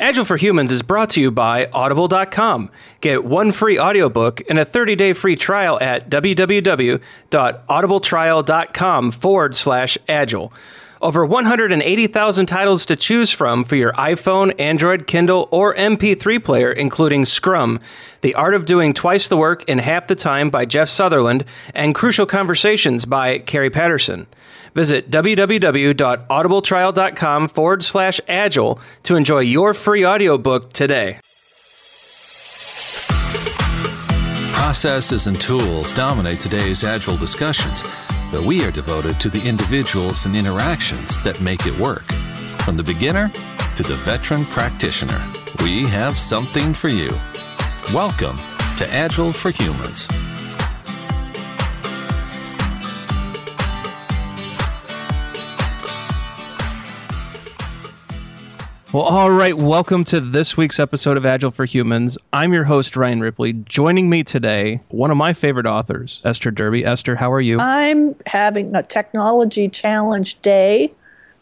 Agile for Humans is brought to you by Audible.com. Get one free audiobook and a 30-day free trial at www.audibletrial.com forward slash agile. Over 180,000 titles to choose from for your iPhone, Android, Kindle, or MP3 player, including Scrum, The Art of Doing Twice the Work in Half the Time by Jeff Sutherland, and Crucial Conversations by Kerry Patterson. Visit www.audibletrial.com forward slash agile to enjoy your free audiobook today. Processes and tools dominate today's agile discussions but we are devoted to the individuals and interactions that make it work. From the beginner to the veteran practitioner, we have something for you. Welcome to Agile for Humans. Well, all right. Welcome to this week's episode of Agile for Humans. I'm your host, Ryan Ripley. Joining me today, one of my favorite authors, Esther Derby. Esther, how are you? I'm having a technology challenge day,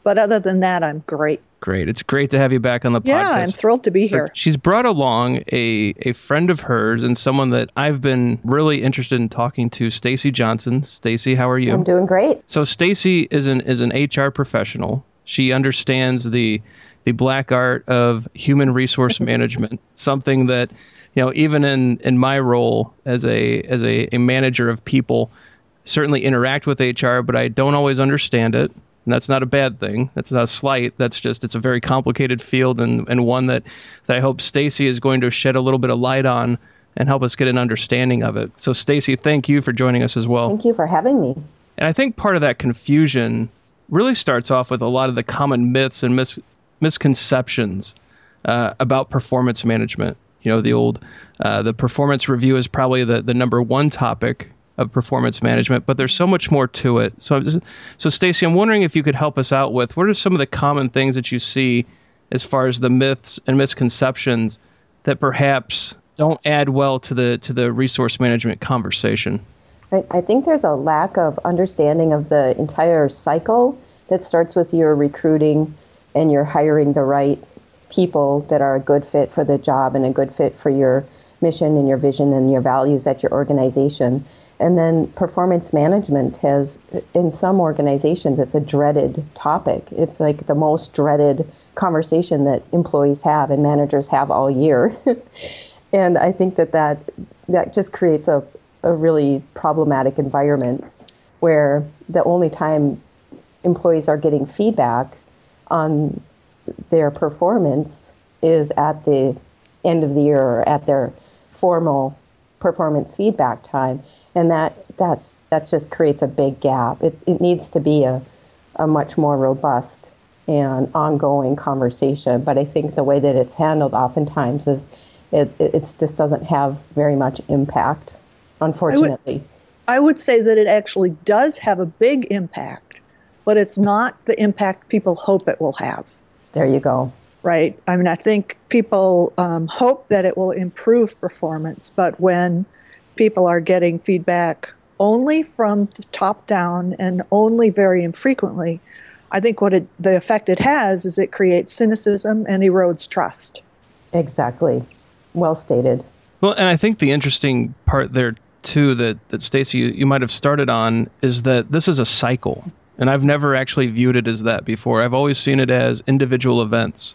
but other than that, I'm great. Great. It's great to have you back on the podcast. Yeah, I'm thrilled to be here. She's brought along a, a friend of hers and someone that I've been really interested in talking to, Stacy Johnston. Stacy, how are you? I'm doing great. So Stacy is an is an HR professional. She understands the the black art of human resource management, something that you know even in in my role as a as a, a manager of people certainly interact with HR, but I don't always understand it. And that's not a bad thing. That's not a slight. That's just it's a very complicated field and, and one that, that I hope Stacy is going to shed a little bit of light on and help us get an understanding of it. So Stacy, thank you for joining us as well. Thank you for having me. And I think part of that confusion really starts off with a lot of the common myths and mis- misconceptions uh, about performance management. You know, the old uh, the performance review is probably the, the number one topic of performance management, but there's so much more to it. So, so Stacy, I'm wondering if you could help us out with what are some of the common things that you see as far as the myths and misconceptions that perhaps don't add well to the to the resource management conversation. I think there's a lack of understanding of the entire cycle that starts with your recruiting and you're hiring the right people that are a good fit for the job and a good fit for your mission and your vision and your values at your organization. And then performance management has, in some organizations, it's a dreaded topic. It's like the most dreaded conversation that employees have and managers have all year. and I think that that, that just creates a, a really problematic environment where the only time employees are getting feedback on their performance is at the end of the year or at their formal performance feedback time. And that that's that just creates a big gap. It, it needs to be a, a much more robust and ongoing conversation. But i think the way that it's handled oftentimes is it, it just doesn't have very much impact unfortunately I would, I would say that it actually does have a big impact but it's not the impact people hope it will have. There you go. Right. I mean, I think people um, hope that it will improve performance, but when people are getting feedback only from the top down and only very infrequently, I think what it, the effect it has is it creates cynicism and erodes trust. Exactly. Well stated. Well, and I think the interesting part there too that that Stacy you, you might have started on is that this is a cycle. And I've never actually viewed it as that before. I've always seen it as individual events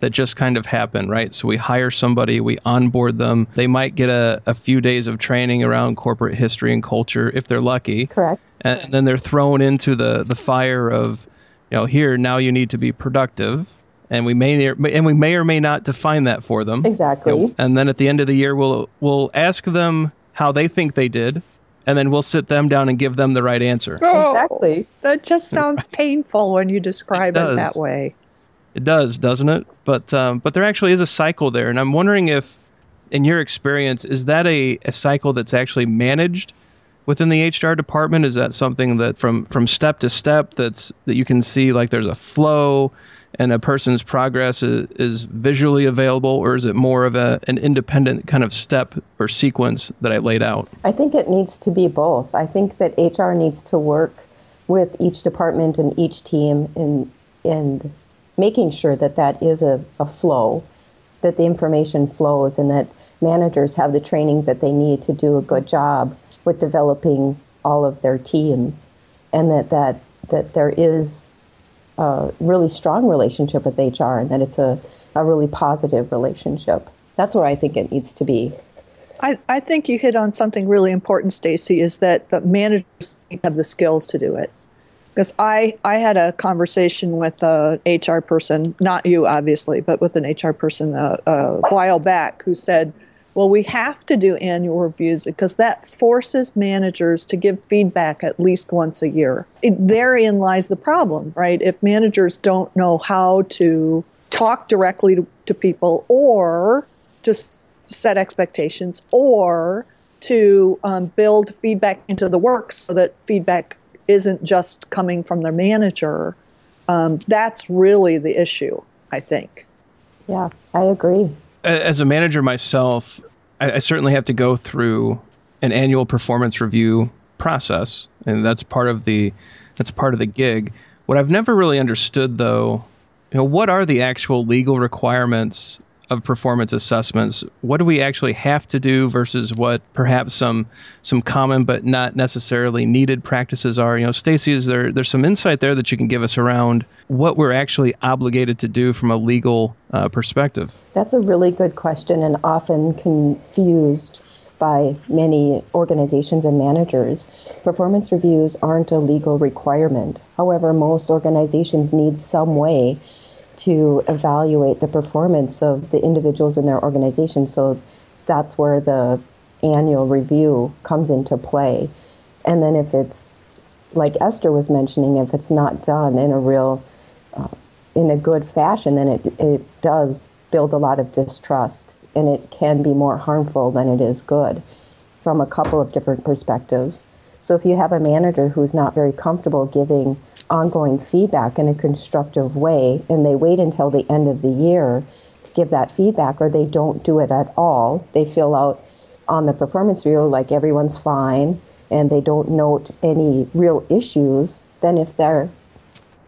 that just kind of happen, right? So we hire somebody, we onboard them. They might get a, a few days of training around corporate history and culture if they're lucky. Correct. And, and then they're thrown into the, the fire of, you know, here, now you need to be productive. And we may and we may or may not define that for them. Exactly. And then at the end of the year, we'll we'll ask them how they think they did, and then we'll sit them down and give them the right answer. Oh, exactly. That just sounds painful when you describe it, it, that way. It does, doesn't it? But um, but there actually is a cycle there, and I'm wondering if, in your experience, is that a, a cycle that's actually managed within the HR department? Is that something that from from step to step that's that you can see like there's a flow? And a person's progress is, is, visually available, or is it more of a, an independent kind of step or sequence that I laid out? I think it needs to be both. I think that HR needs to work with each department and each team in in making sure that that is a, a flow that the information flows and that managers have the training that they need to do a good job with developing all of their teams and that that that there is a really strong relationship with HR and that it's a, a really positive relationship. That's where I think it needs to be. I, I think you hit on something really important, Stacy, is that the managers have the skills to do it. Because I, I had a conversation with a HR person, not you obviously, but with an HR person a, a while back who said, well, we have to do annual reviews because that forces managers to give feedback at least once a year. It, therein lies the problem, right? If managers don't know how to talk directly to, to people or just set expectations or to um, build feedback into the work so that feedback isn't just coming from their manager, um, that's really the issue, I think. Yeah, I agree as a manager myself, I, I, certainly have to go through an annual performance review process, and that's part of the that's part of the gig. What I've never really understood, though, you know, what are the actual legal requirements of performance assessments? What do we actually have to do versus what perhaps some some common but not necessarily needed practices are? You know, Stacy, is there there's some insight there that you can give us around what we're actually obligated to do from a legal uh, perspective? That's a really good question and often confused by many organizations and managers. Performance reviews aren't a legal requirement. However, most organizations need some way to evaluate the performance of the individuals in their organization. So that's where the annual review comes into play. And then if it's like Esther was mentioning, if it's not done in a real, uh, in a good fashion, then it, it does build a lot of distrust and it can be more harmful than it is good from a couple of different perspectives. So if you have a manager who's not very comfortable giving ongoing feedback in a constructive way and they wait until the end of the year to give that feedback or they don't do it at all, they fill out on the performance review like everyone's fine and they don't note any real issues, then if there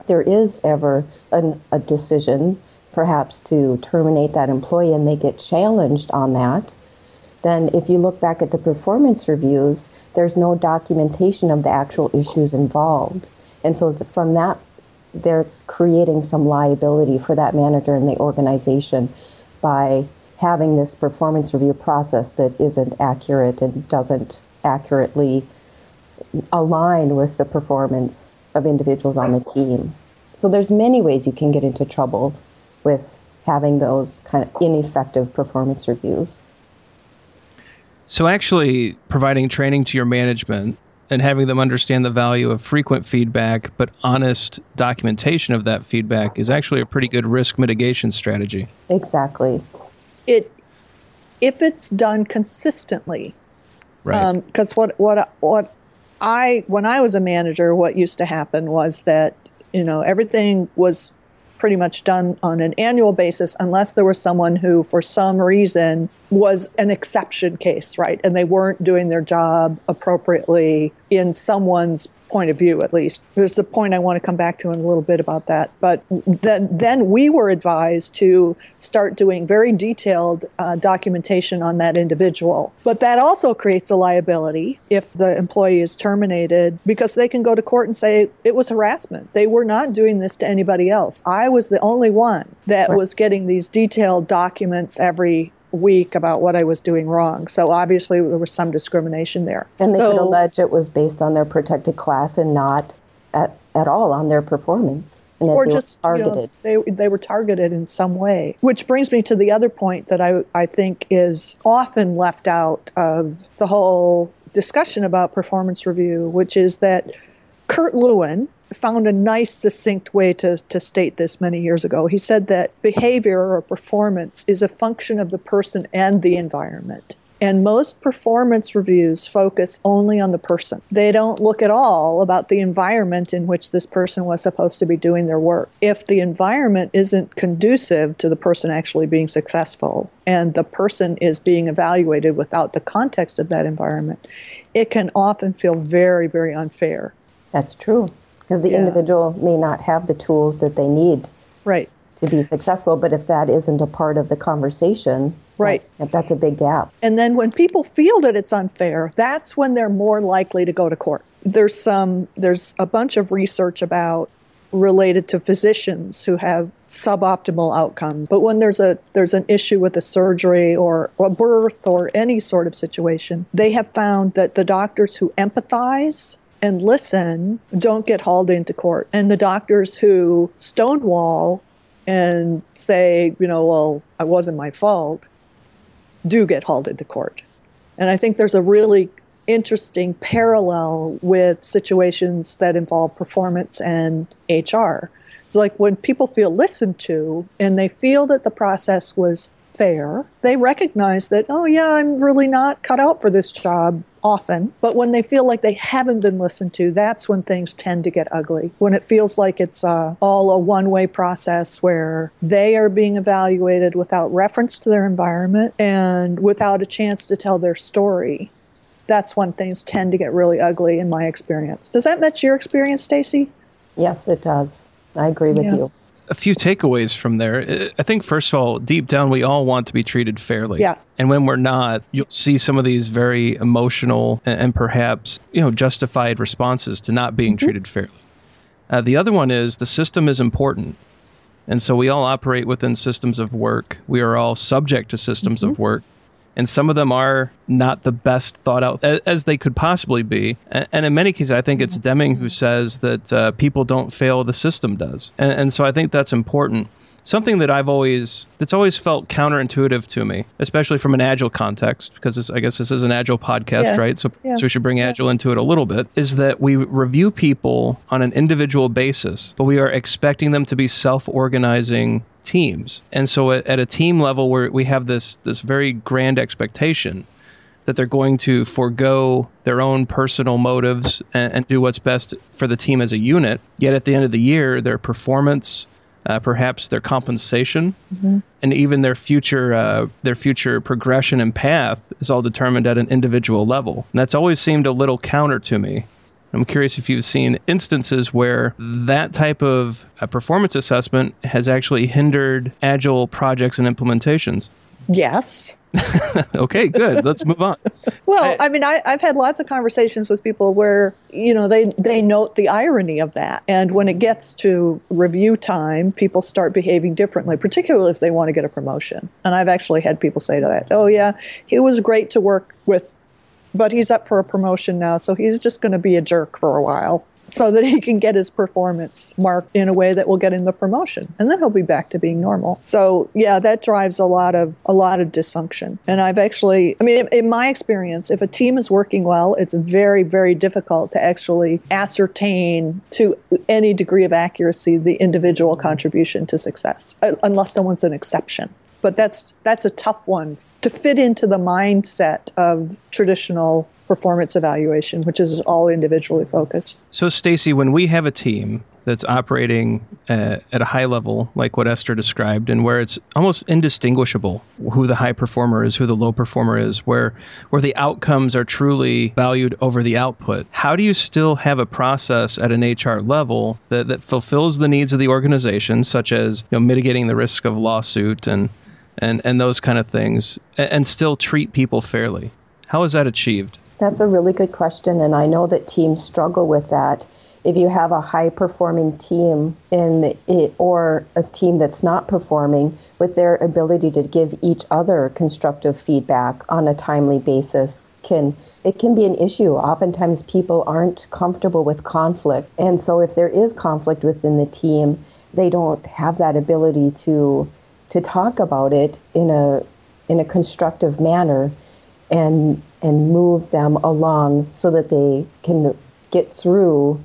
there is ever an, a decision perhaps to terminate that employee and they get challenged on that, then if you look back at the performance reviews, there's no documentation of the actual issues involved. And so from that, there's creating some liability for that manager and the organization by having this performance review process that isn't accurate and doesn't accurately align with the performance of individuals on the team. So there's many ways you can get into trouble with having those kind of ineffective performance reviews. So actually providing training to your management and having them understand the value of frequent feedback but honest documentation of that feedback is actually a pretty good risk mitigation strategy. Exactly. It if it's done consistently. Right. Because um, what what what I when I was a manager, what used to happen was that you know everything was pretty much done on an annual basis unless there was someone who, for some reason, was an exception case, right? And they weren't doing their job appropriately in someone's point of view, at least. There's a point I want to come back to in a little bit about that. But then, then we were advised to start doing very detailed uh, documentation on that individual. But that also creates a liability if the employee is terminated because they can go to court and say it was harassment. They were not doing this to anybody else. I was the only one that was getting these detailed documents every week about what I was doing wrong. So obviously there was some discrimination there. And they so, could allege it was based on their protected class and not at, at all on their performance. And or just targeted. You know, they, they were targeted in some way. Which brings me to the other point that I, I think is often left out of the whole discussion about performance review, which is that Kurt Lewin, found a nice, succinct way to, to state this many years ago. He said that behavior or performance is a function of the person and the environment. And most performance reviews focus only on the person. They don't look at all about the environment in which this person was supposed to be doing their work. If the environment isn't conducive to the person actually being successful and the person is being evaluated without the context of that environment, it can often feel very, very unfair. That's true because the yeah. individual may not have the tools that they need right to be successful. But if that isn't a part of the conversation, right, that, that's a big gap. And then when people feel that it's unfair, that's when they're more likely to go to court. There's some there's a bunch of research about related to physicians who have suboptimal outcomes. But when there's a there's an issue with a surgery or a birth or any sort of situation, they have found that the doctors who empathize and listen don't get hauled into court. And the doctors who stonewall and say, you know, well, it wasn't my fault, do get hauled into court. And I think there's a really interesting parallel with situations that involve performance and HR. It's like when people feel listened to and they feel that the process was fair, they recognize that, oh, yeah, I'm really not cut out for this job often. But when they feel like they haven't been listened to, that's when things tend to get ugly. When it feels like it's uh, all a one way process where they are being evaluated without reference to their environment and without a chance to tell their story. That's when things tend to get really ugly, in my experience. Does that match your experience, Stacy? Yes, it does. I agree with yeah. you a few takeaways from there. I think, first of all, deep down, we all want to be treated fairly. Yeah. And when we're not, you'll see some of these very emotional and, perhaps, you know, justified responses to not being mm-hmm. treated fairly. Uh, the other one is the system is important. And so we all operate within systems of work. We are all subject to systems mm-hmm. of work and some of them are not the best thought out as they could possibly be. And in many cases, I think it's Deming who says that uh, people don't fail, the system does. And, and so I think that's important something that I've always that's always felt counterintuitive to me, especially from an agile context, because I guess this is an agile podcast, yeah. right? So, yeah. so we should bring agile into it a little bit. Is that we review people on an individual basis, but we are expecting them to be self-organizing teams. And so at, at a team level where we have this this very grand expectation that they're going to forego their own personal motives and, and, do what's best for the team as a unit. Yet at the end of the year, their performance, uh, perhaps their compensation, mm-hmm. and even their future uh, their future progression and path is all determined at an individual level. And that's always seemed a little counter to me. I'm curious if you've seen instances where that type of uh, performance assessment has actually hindered agile projects and implementations. Yes. okay, good. Let's move on. well, I, I mean, I, have had lots of conversations with people where you know they they note the irony of that, and when it gets to review time, people start behaving differently, particularly if they want to get a promotion. And I've actually had people say to that, "Oh yeah, he was great to work with but he's up for a promotion now, so he's just going to be a jerk for a while so that he can get his performance marked in a way that will get him the promotion. And then he'll be back to being normal. So yeah that drives a lot of a lot of dysfunction. And i've actually i mean in, my experience if a team is working well it's very very difficult to actually ascertain to any degree of accuracy the individual contribution to success uh, unless someone's an exception but that's that's a tough one to fit into the mindset of traditional performance evaluation, which is all individually focused. So, Stacy, when we have a team that's operating uh, at a high level, like what Esther described, and where it's almost indistinguishable who the high performer is, who the low performer is, where where the outcomes are truly valued over the output. How do you still have a process at an HR level that, that fulfills the needs of the organization, such as you know, mitigating the risk of lawsuit and and, and those kind of things, and, and still treat people fairly? How is that achieved? That's a really good question, and I know that teams struggle with that. If you have a high performing team in it, or a team that's not performing, with their ability to give each other constructive feedback on a timely basis, can it can be an issue. Oftentimes, people aren't comfortable with conflict, and so if there is conflict within the team, they don't have that ability to to talk about it in a in a constructive manner and and move them along so that they can get through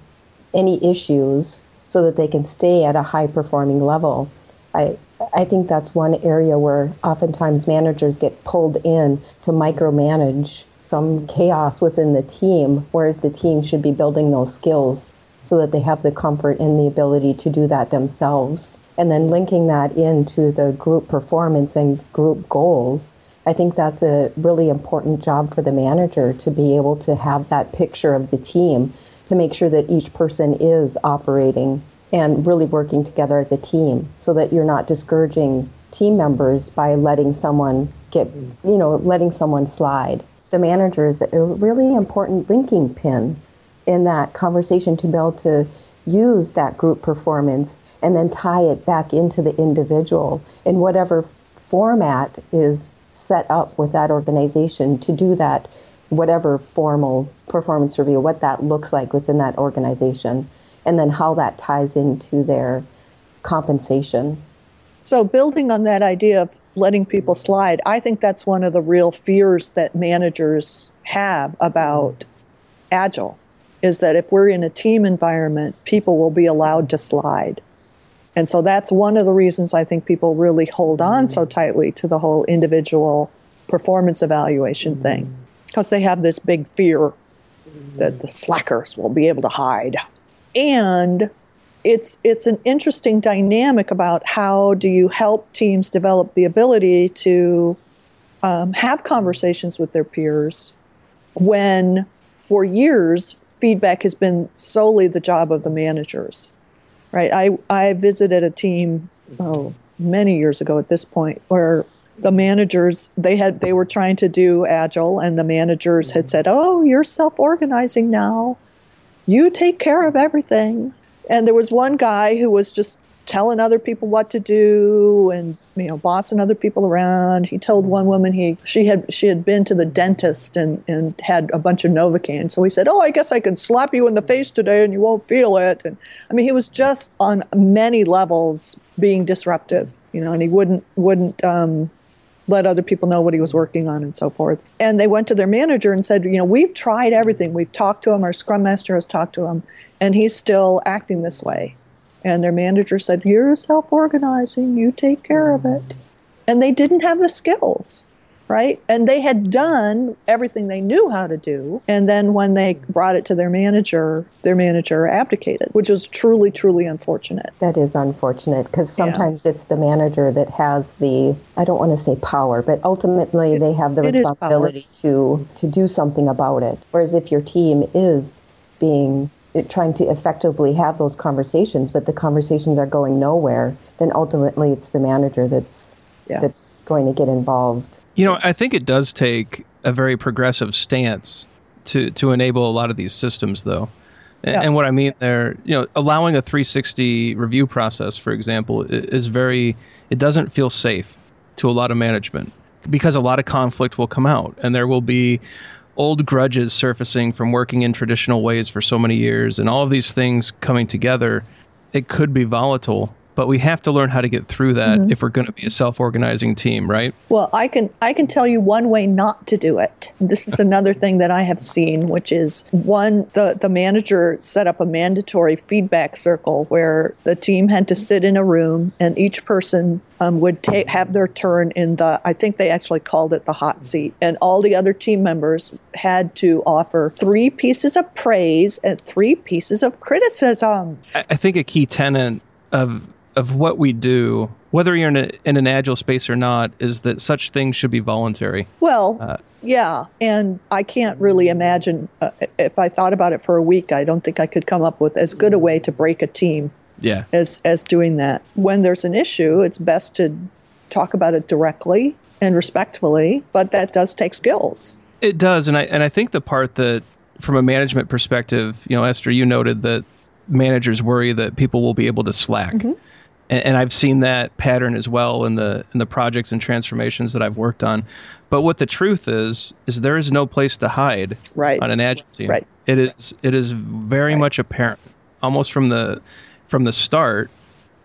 any issues so that they can stay at a high performing level. I I think that's one area where oftentimes managers get pulled in to micromanage some chaos within the team, whereas the team should be building those skills so that they have the comfort and the ability to do that themselves and then linking that into the group performance and group goals, I think that's a really important job for the manager to be able to have that picture of the team to make sure that each person is operating and really working together as a team so that you're not discouraging team members by letting someone get, you know, letting someone slide. The manager is a really important linking pin in that conversation to be able to use that group performance and then tie it back into the individual in whatever format is set up with that organization to do that, whatever formal performance review, what that looks like within that organization, and then how that ties into their compensation. So, building on that idea of letting people slide, I think that's one of the real fears that managers have about Agile is that if we're in a team environment, people will be allowed to slide. And so that's one of the reasons I think people really hold on so mm-hmm. tightly to the whole individual performance evaluation mm-hmm. thing because they have this big fear mm-hmm. that the slackers will be able to hide. And it's it's an interesting dynamic about how do you help teams develop the ability to um, have conversations with their peers when for years feedback has been solely the job of the managers right. I i visited a team oh many years ago at this point where the managers they had they were trying to do agile and the managers had said oh you're self-organizing now. You take care of everything. And there was one guy who was just telling other people what to do and you know bossing other people around he told one woman he she had she had been to the dentist and and had a bunch of novocaine so he said oh i guess i can slap you in the face today and you won't feel it and i mean he was just on many levels being disruptive you know and he wouldn't wouldn't um, let other people know what he was working on and so forth. And they went to their manager and said, you know, we've tried everything. We've talked to him. Our scrum master has talked to him, and he's still acting this way. And their manager said, You're self organizing, you take care of it. And they didn't have the skills, right? And they had done everything they knew how to do. And then when they brought it to their manager, their manager abdicated, which was truly, truly unfortunate. That is unfortunate because sometimes yeah. it's the manager that has the, I don't want to say power, but ultimately it, they have the responsibility to, to do something about it. Whereas if your team is being trying to effectively have those conversations, but the conversations are going nowhere, then ultimately it's the manager that's yeah. that's going to get involved. You know, I think it does take a very progressive stance to to enable a lot of these systems, though. And, yeah. and what I mean there, you know, allowing a 360 review process, for example, is very. It doesn't feel safe to a lot of management because a lot of conflict will come out, and there will be old grudges surfacing from working in traditional ways for so many years and all of these things coming together, it could be volatile but we have to learn how to get through that mm-hmm. if we're going to be a self-organizing team right? Well i can i can tell you one way not to do it. This is another thing that i have seen which is one the the manager set up a mandatory feedback circle where the team had to sit in a room and each person um, would ta- have their turn in the i think they actually called it the hot seat. And all the other team members had to offer three pieces of praise and three pieces of criticism. I think a key tenet of of what we do, whether you're in, a, in an agile space or not, is that such things should be voluntary. Well, uh, yeah, and I can't really imagine uh, if I thought about it for a week. I don't think I could come up with as good a way to break a team. Yeah. As as doing that. When there's an issue, it's best to talk about it directly and respectfully, but that does take skills. It does, and I and I think the part that from a management perspective, you know, Esther, you noted that managers worry that people will be able to slack. Mm-hmm and, and I've seen that pattern as well in the in the projects and transformations that I've worked on. But what the truth is is there is no place to hide right. on an agile team. Right. It is it is very right. much apparent almost from the from the start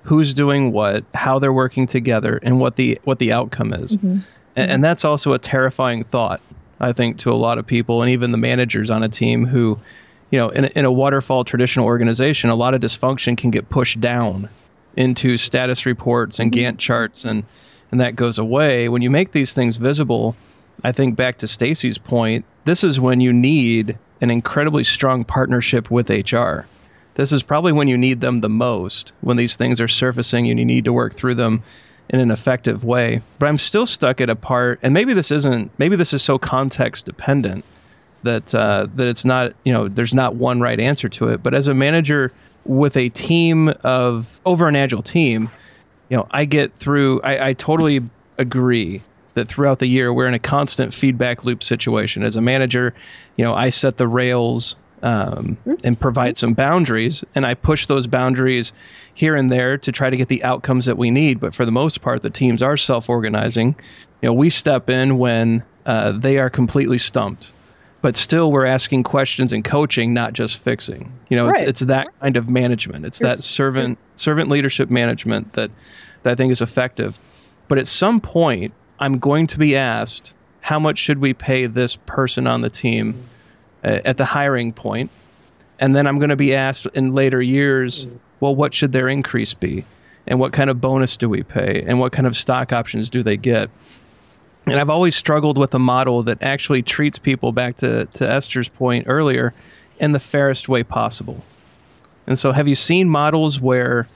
who's doing what, how they're working together, and what the what the outcome is. Mm-hmm. And, and that's also a terrifying thought, I think, to a lot of people, and even the managers on a team who, you know, in, in a waterfall traditional organization, a lot of dysfunction can get pushed down into status reports and mm-hmm. Gantt charts and and that goes away. When you make these things visible, I think back to Stacy's point, this is when you need an incredibly strong partnership with HR. This is probably when you need them the most, when these things are surfacing and you need to work through them in an effective way. But I'm still stuck at a part, and maybe this isn't, maybe this is so context dependent that uh, that it's not, you know, there's not one right answer to it. But as a manager with a team of over an agile team, you know, I get through. I, I totally agree that throughout the year we're in a constant feedback loop situation. As a manager, you know, I set the rails um, and provide some boundaries, and I push those boundaries here and there to try to get the outcomes that we need. But for the most part, the teams are self-organizing. You know, we step in when uh, they are completely stumped but still we're asking questions and coaching not just fixing. You know Right. it's, it's that kind of management. It's that servant servant leadership management that that i think is effective. But at some point i'm going to be asked how much should we pay this person on the team uh, at the hiring point? And then i'm going to be asked in later years well what should their increase be? And what kind of bonus do we pay? And what kind of stock options do they get and I've always struggled with a model that actually treats people back to, to Esther's point earlier in the fairest way possible. And so, have you seen models where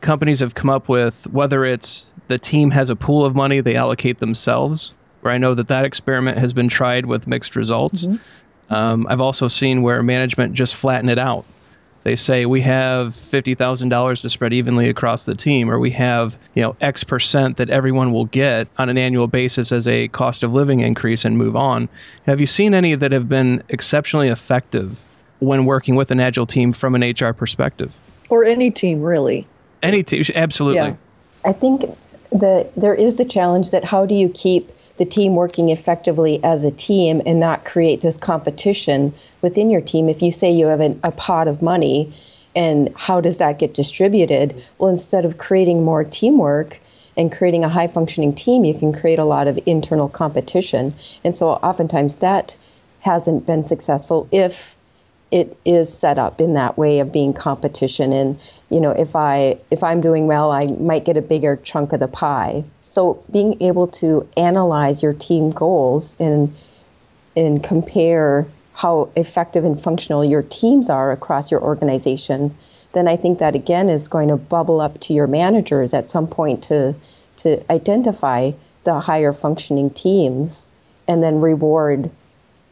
companies have come up with whether it's the team has a pool of money they allocate themselves? Where I know that that experiment has been tried with mixed results. Um, I've also seen where management just flatten it out. They say we have fifty thousand dollars to spread evenly across the team, or we have you know X percent that everyone will get on an annual basis as a cost of living increase, and move on. Have you seen any that have been exceptionally effective when working with an agile team from an HR perspective? or any team really. Any team, absolutely. Yeah. I think the there is the challenge that how do you keep the team working effectively as a team and not create this competition within your team? If you say you have an, a pot of money, and how does that get distributed? Well, instead of creating more teamwork and creating a high functioning team, you can create a lot of internal competition. And so oftentimes that hasn't been successful if it is set up in that way of being competition and you know if i if i'm doing well i might get a bigger chunk of the pie so being able to analyze your team goals and and compare how effective and functional your teams are across your organization then i think that again is going to bubble up to your managers at some point to to identify the higher functioning teams and then reward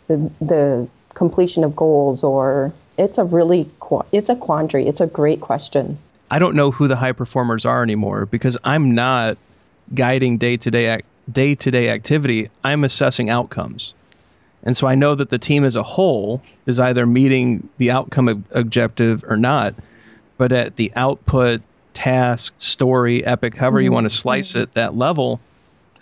the, the completion of goals or it's a really it's a quandary. It's a great question. I don't know who the high performers are anymore because I'm not guiding day to day day to day activity. I'm assessing outcomes, and so I know that the team as a whole is either meeting the outcome ob- objective or not. But at the output, task, story, epic, however you mm-hmm. want to slice it, that level,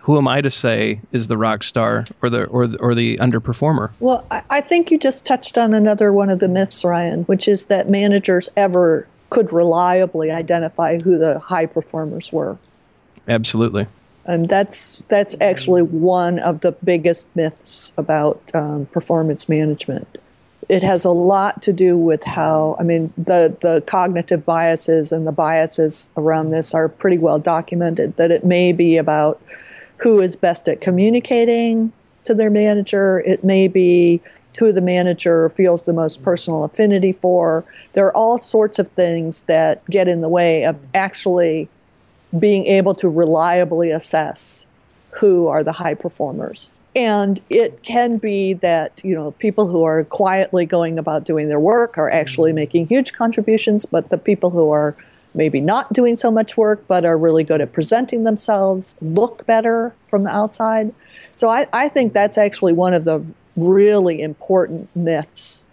who am I to say is the rock star or the or the, or the underperformer? Well, I, I think you just touched on another one of the myths, Ryan, which is that managers ever could reliably identify who the high performers were. Absolutely. And that's that's actually one of the biggest myths about um, performance management. It has a lot to do with how I mean the the cognitive biases and the biases around this are pretty well documented. That it may be about who is best at communicating to their manager. It may be who the manager feels the most personal affinity for. There are all sorts of things that get in the way of actually being able to reliably assess who are the high performers. And it can be that, you know, people who are quietly going about doing their work are actually mm-hmm. making huge contributions, but the people who are maybe not doing so much work but are really good at presenting themselves look better from the outside. So I, I think that's actually one of the really important myths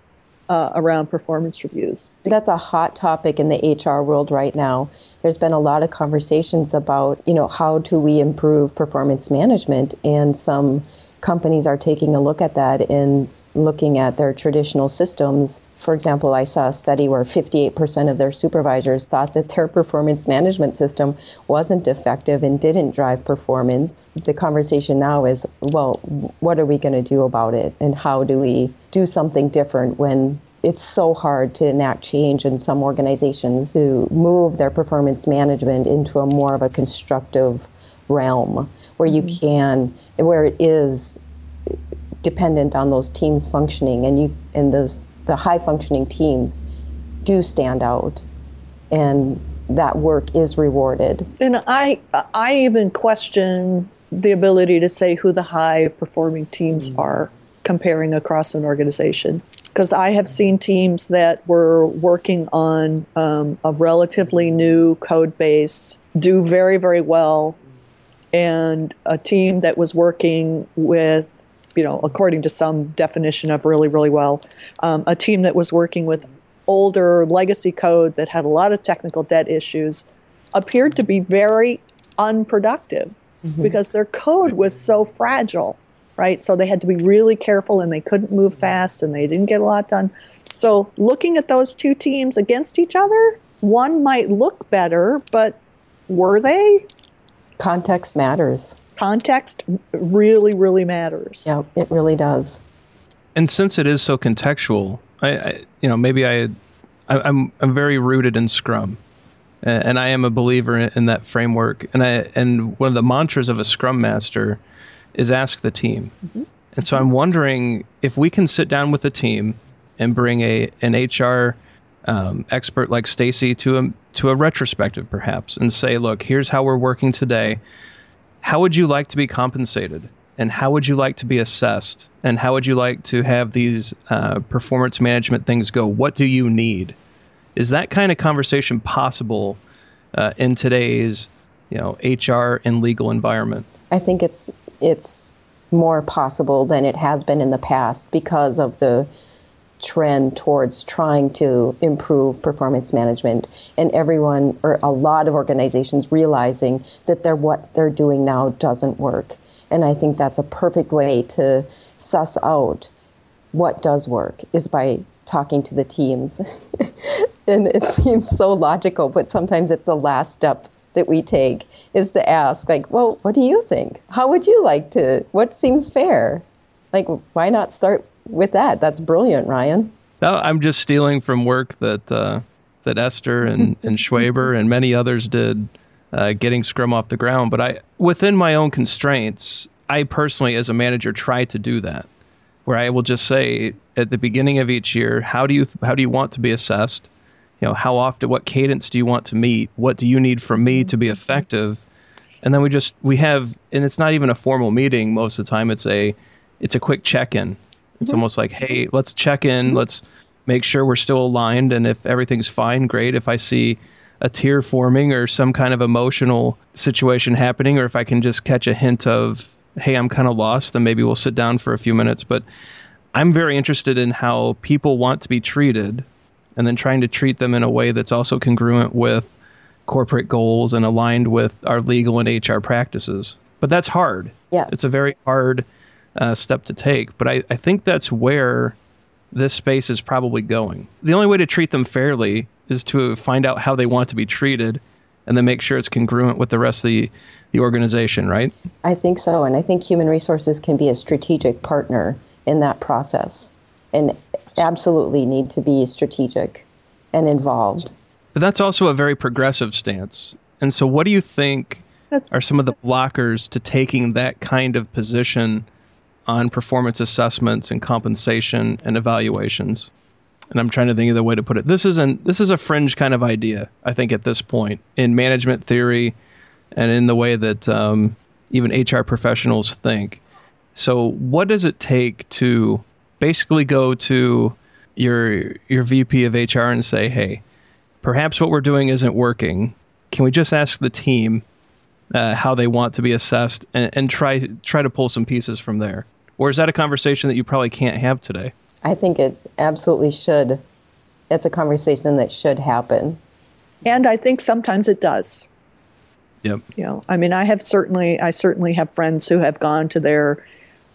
uh, around performance reviews. that's a hot topic in the hr world right now there's been a lot of conversations about you know how do we improve performance management and some companies are taking a look at that and looking at their traditional systems for example i saw a study where 58% of their supervisors thought that their performance management system wasn't effective and didn't drive performance. The conversation now is well what are we going to do about it? And how do we do something different when it's so hard to enact change in some organizations to move their performance management into a more of a constructive realm where you mm-hmm. can where it is dependent on those teams functioning and you and those the high functioning teams do stand out and that work is rewarded And I, I even question the ability to say who the high performing teams are comparing across an organization. because I have seen teams that were working on um, a relatively new code base do very, very well, and a team that was working with, you know, according to some definition of really, really well, um, a team that was working with older legacy code that had a lot of technical debt issues appeared to be very unproductive mm-hmm. because their code was so fragile right? So they had to be really careful and they couldn't move fast and they didn't get a lot done. So looking at those two teams against each other, one might look better, but were they? Context matters. Context really, really matters. Yeah, it really does. And since it is so contextual, I, I you know, maybe I, I, I'm I'm very rooted in Scrum, and I am a believer in, in that framework. And I and one of the mantras of a Scrum Master is ask the team. Mm-hmm. And so I'm wondering if we can sit down with the team and bring a an HR um, expert like Stacy to a to a retrospective perhaps and say, look, here's how we're working today. How would you like to be compensated? And how would you like to be assessed? And how would you like to have these uh, performance management things go? What do you need? Is that kind of conversation possible uh, in today's you know HR and legal environment? I think it's it's more possible than it has been in the past because of the trend towards trying to improve performance management and everyone or a lot of organizations realizing that they're what they're doing now doesn't work and i think that's a perfect way to suss out what does work is by talking to the teams and it seems so logical but sometimes it's the last step that we take is to ask, like, well, what do you think? How would you like to? What seems fair? Like, why not start with that? That's brilliant, Ryan. No, I'm just stealing from work that uh, that Esther and, and Schwaber and many others did, uh, getting Scrum off the ground. But I, within my own constraints, I personally, as a manager, try to do that, where I will just say at the beginning of each year, how do you how do you want to be assessed? you know how often what cadence do you want to meet what do you need from me to be effective and then we just we have and it's not even a formal meeting most of the time it's a it's a quick check-in it's mm-hmm. almost like hey let's check in mm-hmm. let's make sure we're still aligned and if everything's fine great if i see a tear forming or some kind of emotional situation happening or if i can just catch a hint of hey i'm kind of lost then maybe we'll sit down for a few minutes but i'm very interested in how people want to be treated and then trying to treat them in a way that's also congruent with corporate goals and aligned with our legal and HR practices. But that's hard. Yeah. It's a very hard uh, step to take. But I, I think that's where this space is probably going. The only way to treat them fairly is to find out how they want to be treated and then make sure it's congruent with the rest of the, the organization, right? I think so. And I think human resources can be a strategic partner in that process and absolutely need to be strategic and involved. But that's also a very progressive stance. And so, what do you think that's, are some of the blockers to taking that kind of position on performance assessments and compensation and evaluations? And I'm trying to think of the way to put it. This isn't this is a fringe kind of idea, I think, at this point in management theory and in the way that um, even HR professionals think. So, what does it take to basically go to your your VP of HR and say, "Hey, perhaps what we're doing isn't working. Can we just ask the team uh, how they want to be assessed and, and try try to pull some pieces from there?" Or is that a conversation that you probably can't have today? I think it absolutely should. It's a conversation that should happen. And I think sometimes it does. Yep. You know, I mean, I have certainly, I certainly have friends who have gone to their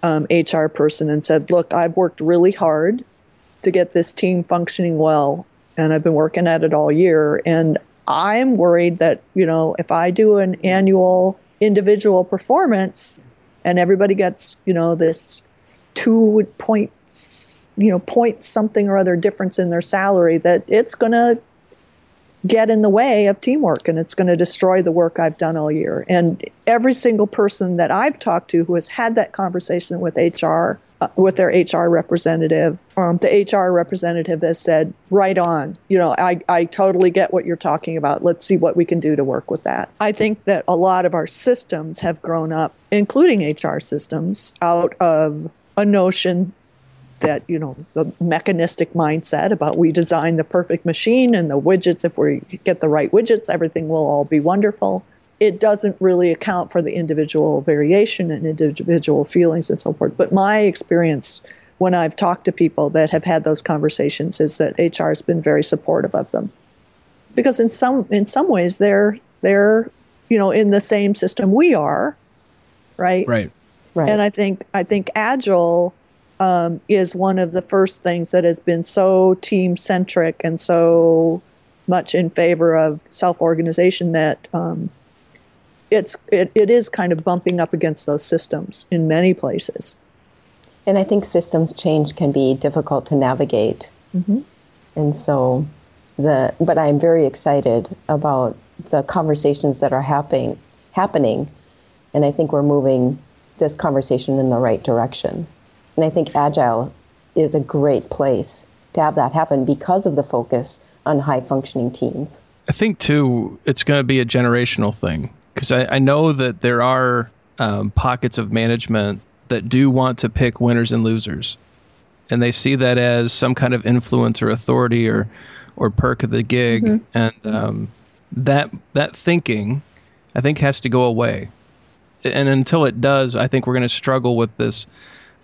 um, HR person and said, Look, I've worked really hard to get this team functioning well, and I've been working at it all year. And I'm worried that, you know, if I do an annual individual performance and everybody gets, you know, this two points, you know, point something or other difference in their salary, that it's going to get in the way of teamwork and it's going to destroy the work I've done all year. And every single person that I've talked to who has had that conversation with HR, uh, with their HR representative, um, the HR representative has said, right on, you know, I, I totally get what you're talking about. Let's see what we can do to work with that. I think that a lot of our systems have grown up, including HR systems, out of a notion that you know the mechanistic mindset about we design the perfect machine and the widgets if we get the right widgets everything will all be wonderful. It doesn't really account for the individual variation and individual feelings and so forth. But my experience when i've talked to people that have had those conversations is that hr has been very supportive of them. Because in some in some ways they're they're you know in the same system we are right? Right. Right. and I think I think agile um, is one of the first things that has been so team centric and so much in favor of self organization that um, it's it, it is kind of bumping up against those systems in many places. And I think systems change can be difficult to navigate. Mhm. And so the but I'm very excited about the conversations that are happening happening and I think we're moving this conversation in the right direction. And I think agile is a great place to have that happen because of the focus on high functioning teams. I think too, it's going to be a generational thing because I, I know that there are um, pockets of management that do want to pick winners and losers, and they see that as some kind of influence or authority or or perk of the gig, and um, that that thinking, I think, has to go away. And until it does, I think we're going to struggle with this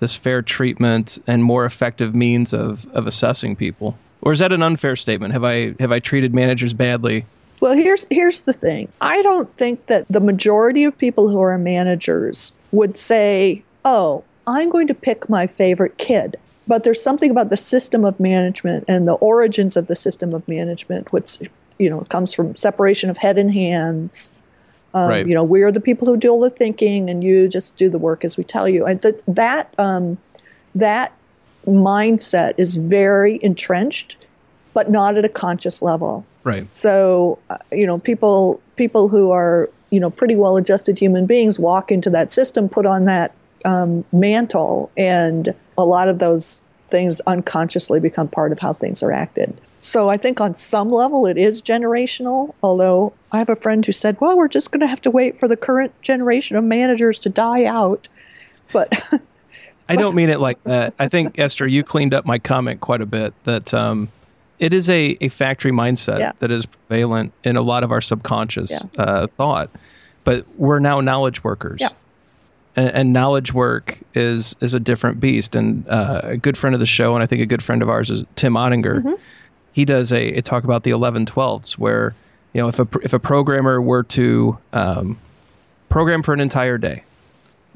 this fair treatment and more effective means of of assessing people. Or is that an unfair statement? Have I have I treated managers badly? Well, here's here's the thing. I don't think that the majority of people who are managers would say, "Oh, I'm going to pick my favorite kid." But there's something about the system of management and the origins of the system of management, which you know comes from separation of head and hands. Um, Right. You know, we're the people who do all the thinking, and you just do the work as we tell you. And that that um, that mindset is very entrenched, but not at a conscious level. Right. So, uh, you know, people people who are you know pretty well adjusted human beings walk into that system, put on that um, mantle, and a lot of those things unconsciously become part of how things are acted. So I think on some level it is generational. Although I have a friend who said, "Well, we're just going to have to wait for the current generation of managers to die out." But I don't mean it like that. I think Esther, you cleaned up my comment quite a bit. That um, it is a, a factory mindset Yeah. that is prevalent in a lot of our subconscious Yeah. uh, thought, but we're now knowledge workers. Yeah. And, and knowledge work is is a different beast. And uh, a good friend of the show, and I think a good friend of ours is Tim Ottinger. He does a, a talk about the 11 12ths, where you know if a if a programmer were to um, program for an entire day,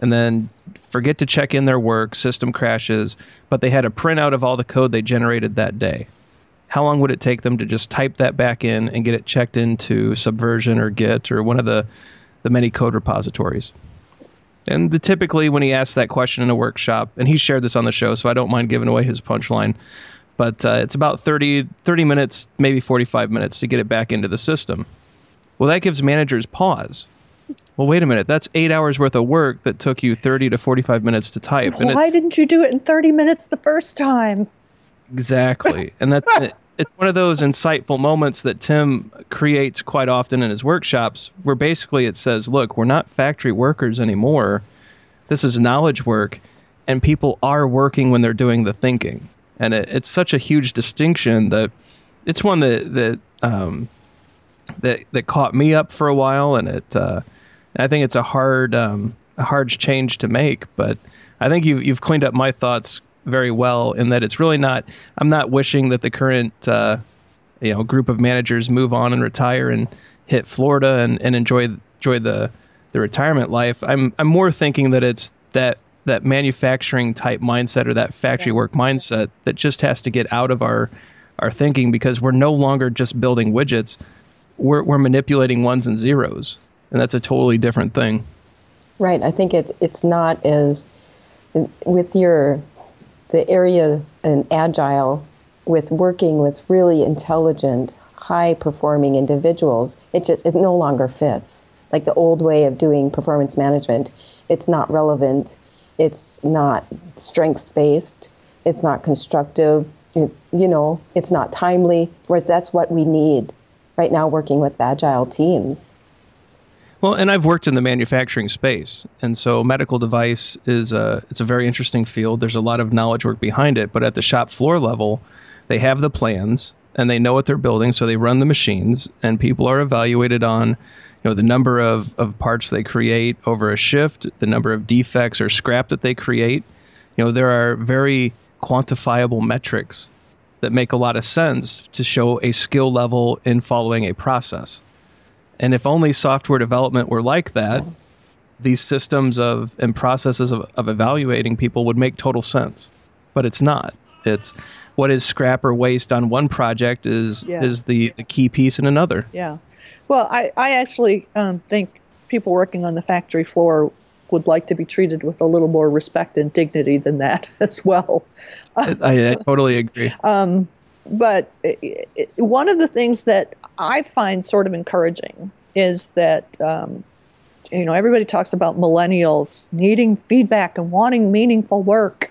and then forget to check in their work, system crashes, but they had a printout of all the code they generated that day. How long would it take them to just type that back in and get it checked into Subversion or Git or one of the, the many code repositories? And the, typically, when he asks that question in a workshop, and he shared this on the show, so I don't mind giving away his punchline, but uh, it's about 30, 30 minutes, maybe 45 minutes to get it back into the system. Well, that gives managers pause. Well, wait a minute. That's eight hours worth of work that took you 30 to 45 minutes to type. And it, why didn't you do it in 30 minutes the first time? exactly. And that's it. It's one of those insightful moments that Tim creates quite often in his workshops where basically it says, look, we're not factory workers anymore. This is knowledge work, and people are working when they're doing the thinking. And it, it's such a huge distinction that it's one that, that, um, that, that caught me up for a while. And it, uh, I think it's a hard, um, a hard change to make, but I think you, you've cleaned up my thoughts very well in that it's really not, I'm not wishing that the current, uh, you know, group of managers move on and retire and hit Florida and, and enjoy, enjoy the, the retirement life. I'm, I'm more thinking that it's that, that manufacturing type mindset or that factory work mindset that just has to get out of our, our thinking because we're no longer just building widgets. We're, we're manipulating ones and zeros. And that's a totally different thing. Right. I think it, it's not as with your the area in agile with working with really intelligent, high performing individuals. It just it no longer fits. Like the old way of doing performance management, it's not relevant. It's not strengths based. It's not constructive. It, you know, it's not timely. Whereas that's what we need right now working with agile teams. Well, and I've worked in the manufacturing space, and so medical device is a it's a very interesting field. There's a lot of knowledge work behind it, but at the shop floor level, they have the plans and they know what they're building, so they run the machines, and people are evaluated on, you know, the number of, of parts they create over a shift, the number of defects or scrap that they create. You know, there are very quantifiable metrics that make a lot of sense to show a skill level in following a process. And if only software development were like that, these systems of and processes of, of evaluating people would make total sense. But it's not. It's what is scrap or waste on one project is yeah. is the, the key piece in another. Yeah. Well, I, I actually um, think people working on the factory floor would like to be treated with a little more respect and dignity than that as well. I, I totally agree. Um, but it, it, one of the things that I find sort of encouraging is that um, you know everybody talks about millennials needing feedback and wanting meaningful work,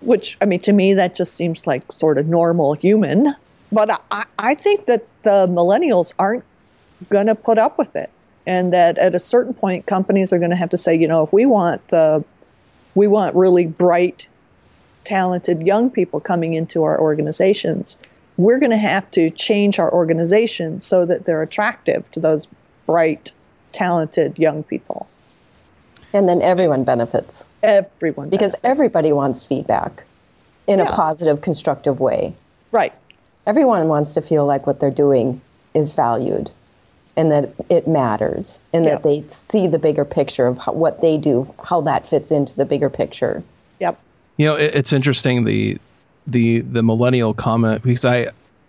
which I mean to me that just seems like sort of normal human. But I, I think that the millennials aren't going to put up with it, and that at a certain point companies are going to have to say, you know, if we want the we want really bright talented young people coming into our organizations, we're going to have to change our organization so that they're attractive to those bright, talented young people. And then everyone benefits. Everyone. Because benefits. everybody wants feedback in yeah. a positive, constructive way. Right. Everyone wants to feel like what they're doing is valued and that it matters and yep. that they see the bigger picture of how, what they do, how that fits into the bigger picture. Yep. You know, it, it's interesting the the the millennial comment because I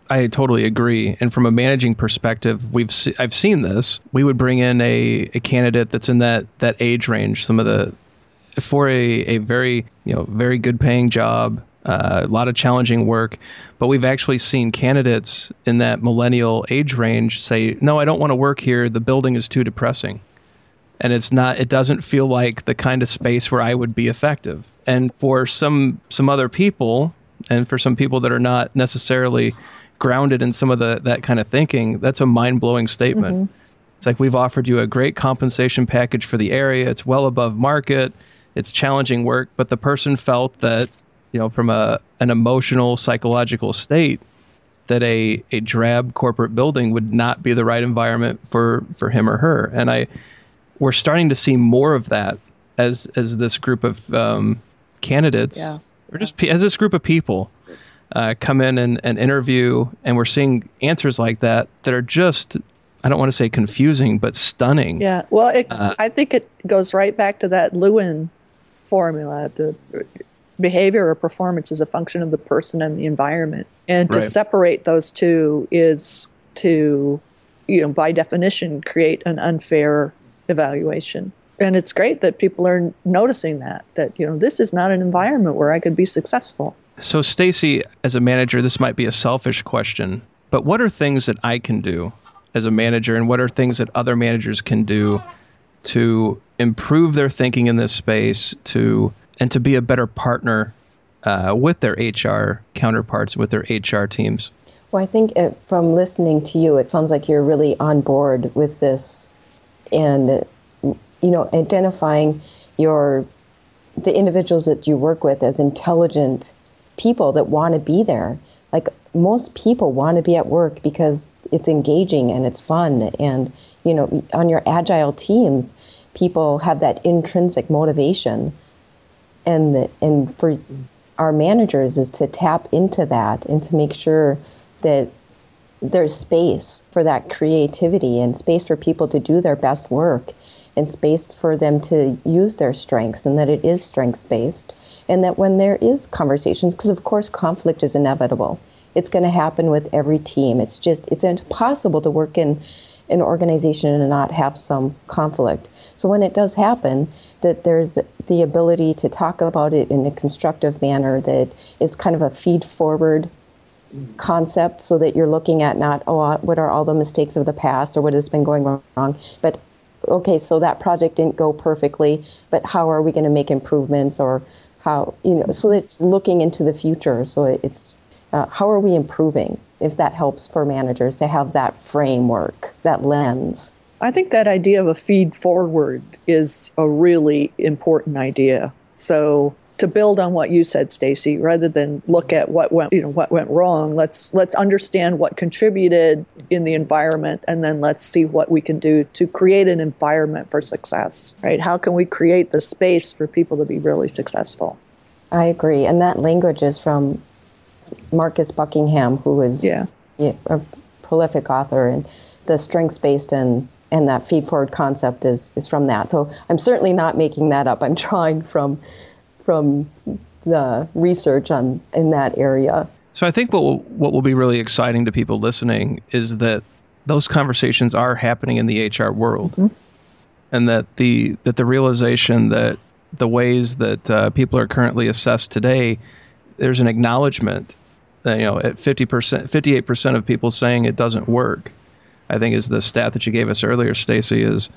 I totally agree. And from a managing perspective, we've se- I've seen this. We would bring in a, a candidate that's in that that age range. Some of the for a, a very you know very good paying job, uh, a lot of challenging work. But we've actually seen candidates in that millennial age range say, "No, I don't want to work here. The building is too depressing." and it's not it doesn't feel like the kind of space where I would be effective. And for some some other people and for some people that are not necessarily grounded in some of the that kind of thinking, that's a mind-blowing statement. Mm-hmm. It's like we've offered you a great compensation package for the area. It's well above market. It's challenging work, but the person felt that, you know, from a an emotional psychological state that a a drab corporate building would not be the right environment for for him or her. And I we're starting to see more of that as as this group of um, candidates, yeah. Just as this group of people uh, come in and, and interview, and we're seeing answers like that that are just I don't want to say confusing, but stunning. Yeah, well, it, uh, I think it goes right back to that Lewin formula. The behavior or performance is a function of the person and the environment, and to right. separate those two is to, you know, by definition, create an unfair evaluation. And it's great that people are noticing that, that, you know, this is not an environment where I could be successful. So, Stacy, as a manager, this might be a selfish question, but what are things that I can do as a manager, and what are things that other managers can do to improve their thinking in this space, to and to be a better partner uh, with their HR counterparts, with their HR teams? Well, I think it, from listening to you, it sounds like you're really on board with this and you know identifying your the individuals that you work with as intelligent people that want to be there. Like most people want to be at work because it's engaging and it's fun and you know on your agile teams people have that intrinsic motivation. And the, and for our managers is to tap into that and to make sure that there's space for that creativity and space for people to do their best work and space for them to use their strengths and that it is strengths based and that when there is conversations because of course conflict is inevitable. It's going to happen with every team. It's just it's impossible to work in an organization and not have some conflict. So when it does happen that there's the ability to talk about it in a constructive manner that is kind of a feed forward concept so that you're looking at not oh what are all the mistakes of the past or what has been going wrong but okay so that project didn't go perfectly but how are we going to make improvements or how you know so it's looking into the future so it's uh, how are we improving if that helps for managers to have that framework that lens I think that idea of a feed forward is a really important idea. So to build on what you said, Stacy, rather than look at what went, you know, what went wrong, let's let's understand what contributed in the environment, and then let's see what we can do to create an environment for success. Right? How can we create the space for people to be really successful? I agree, and that language is from Marcus Buckingham, who is yeah. a prolific author, and the strengths based and and that feed forward concept is is from that. So I'm certainly not making that up. I'm drawing from from the research on in that area. So I think what will, what will be really exciting to people listening is that those conversations are happening in the HR world, mm-hmm. and that the that the realization that the ways that uh, people are currently assessed today, there's an acknowledgement that you know at 50 percent, 58 percent of people saying it doesn't work. I think is the stat that you gave us earlier, Stacy, is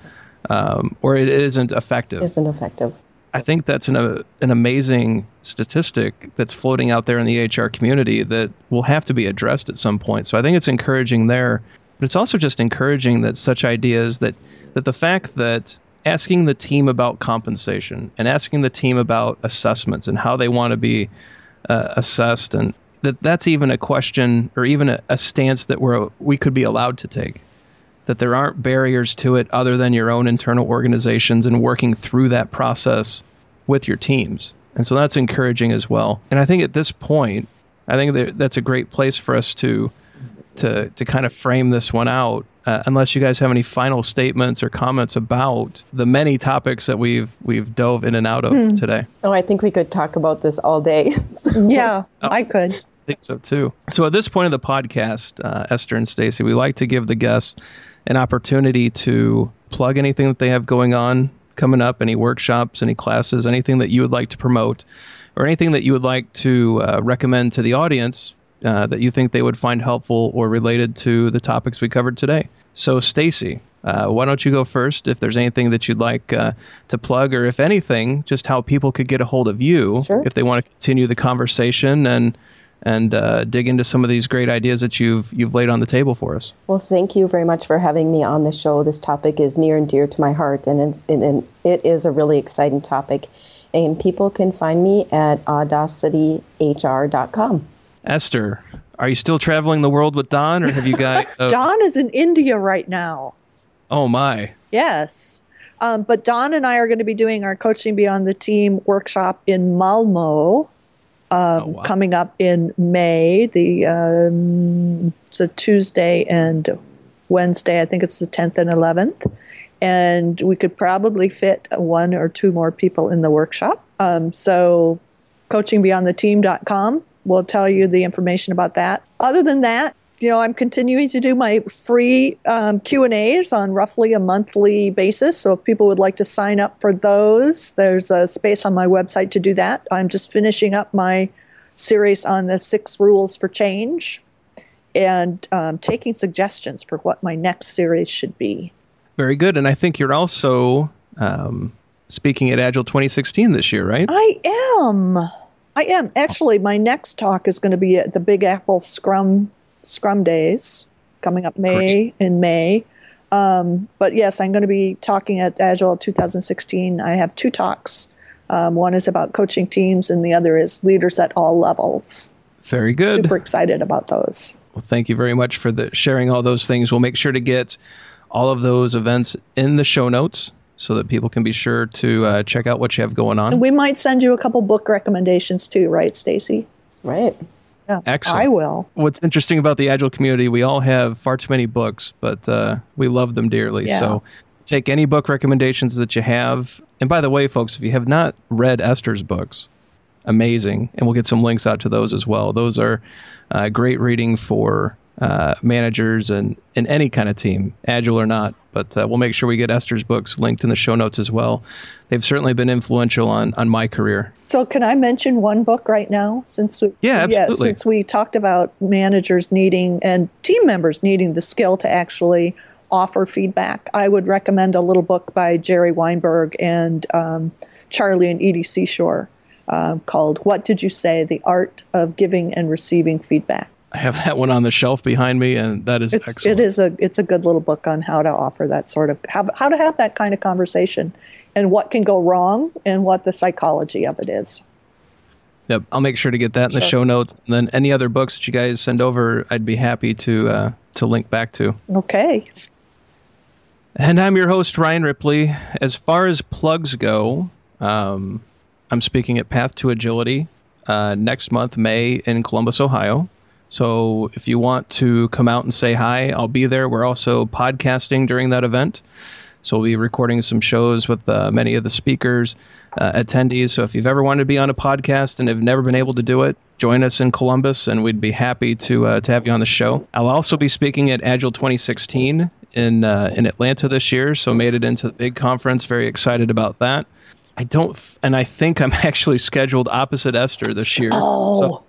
um, or it isn't effective. Isn't effective. I think that's an, uh, an amazing statistic that's floating out there in the HR community that will have to be addressed at some point. So I think it's encouraging there, but it's also just encouraging that such ideas that that the fact that asking the team about compensation and asking the team about assessments and how they want to be uh, assessed and that that's even a question or even a, a stance that we're we could be allowed to take that there aren't barriers to it other than your own internal organizations and working through that process with your teams. And so that's encouraging as well. And I think at this point, I think that that's a great place for us to to to kind of frame this one out. Uh, unless you guys have any final statements or comments about the many topics that we've we've dove in and out of hmm. today. Oh, I think we could talk about this all day. yeah, oh, I could. I think so too. So at this point of the podcast, uh, Esther and Stacy, we like to give the guests an opportunity to plug anything that they have going on coming up, any workshops, any classes, anything that you would like to promote, or anything that you would like to uh, recommend to the audience uh, that you think they would find helpful or related to the topics we covered today. So, Stacy, uh, why don't you go first if there's anything that you'd like uh, to plug, or if anything, just how people could get a hold of you sure. if they want to continue the conversation and and uh, dig into some of these great ideas that you've you've laid on the table for us. Well, thank you very much for having me on the show. This topic is near and dear to my heart, and it, and it is a really exciting topic. And people can find me at audacityhr.com. Esther, are you still traveling the world with Don, or have you got? Uh... Don is in India right now. Oh my! Yes. Um, but Don and I are going to be doing our Coaching Beyond the Team workshop in Malmo um, oh, wow. coming up in May. The um, it's a Tuesday and Wednesday. I think it's the 10th and 11th, and we could probably fit one or two more people in the workshop. Um, so, coachingbeyondtheteam.com will tell you the information about that. Other than that, you know, I'm continuing to do my free um, Q and A's on roughly a monthly basis. So if people would like to sign up for those, there's a space on my website to do that. I'm just finishing up my series on the six rules for change and um, taking suggestions for what my next series should be. Very good, and I think you're also um, speaking at Agile 2016 this year, right? I am. I am. Actually, my next talk is going to be at the Big Apple Scrum Scrum Days coming up May Great. in May. Um, but yes, I'm going to be talking at Agile 2016. I have two talks. Um, one is about coaching teams, and the other is leaders at all levels. Very good. Super excited about those. Well, thank you very much for the sharing all those things. We'll make sure to get all of those events in the show notes so that people can be sure to uh, check out what you have going on. And we might send you a couple book recommendations too, right, Stacy? Right. Yeah, Excellent. I will. What's interesting about the Agile community, we all have far too many books, but uh, we love them dearly. Yeah. So take any book recommendations that you have. And by the way, folks, if you have not read Esther's books, amazing. And we'll get some links out to those as well. Those are uh, great reading for uh, managers and in any kind of team, agile or not. But uh, we'll make sure we get Esther's books linked in the show notes as well. They've certainly been influential on on my career. So, can I mention one book right now? Since we, yeah, absolutely. yeah, since we talked about managers needing and team members needing the skill to actually offer feedback, I would recommend a little book by Jerry Weinberg and um, Charlie and Edie Seashore uh, called "What Did You Say: The Art of Giving and Receiving Feedback." I have that one on the shelf behind me, and that is it's, excellent. It is a it's a good little book on how to offer that sort of how, how to have that kind of conversation, and what can go wrong, and what the psychology of it is. Yep, I'll make sure to get that in the sure. show notes. And then any other books that you guys send over, I'd be happy to uh, to link back to. Okay. And I'm your host, Ryan Ripley. As far as plugs go, um, I'm speaking at Path to Agility uh, next month, May, in Columbus, Ohio. So if you want to come out and say hi, I'll be there. We're also podcasting during that event. So we'll be recording some shows with uh, many of the speakers, uh, attendees. So if you've ever wanted to be on a podcast and have never been able to do it, join us in Columbus, and we'd be happy to uh, to have you on the show. I'll also be speaking at Agile 2016 in uh, in Atlanta this year, so made it into the big conference. Very excited about that. I don't, and I think I'm actually scheduled opposite Esther this year. Oh. So,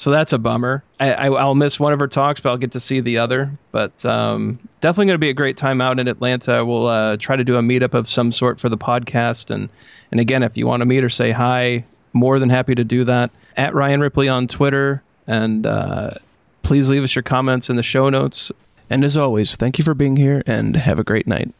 so that's a bummer. I, will miss one of her talks, but I'll get to see the other. But um, definitely going to be a great time out in Atlanta. We'll uh, try to do a meetup of some sort for the podcast. And and again, if you want to meet or say hi, more than happy to do that. At Ryan Ripley on Twitter, and uh, please leave us your comments in the show notes. And as always, thank you for being here, and have a great night.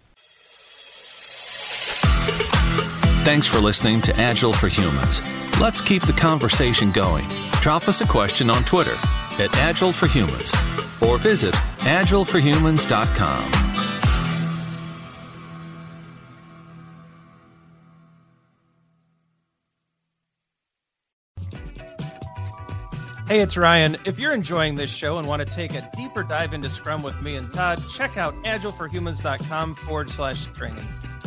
Thanks for listening to Agile for Humans. Let's keep the conversation going. Drop us a question on Twitter at Agile for Humans or visit agileforhumans.com. Hey, it's Ryan. If you're enjoying this show and want to take a deeper dive into Scrum with me and Todd, check out agileforhumans.com forward slash training.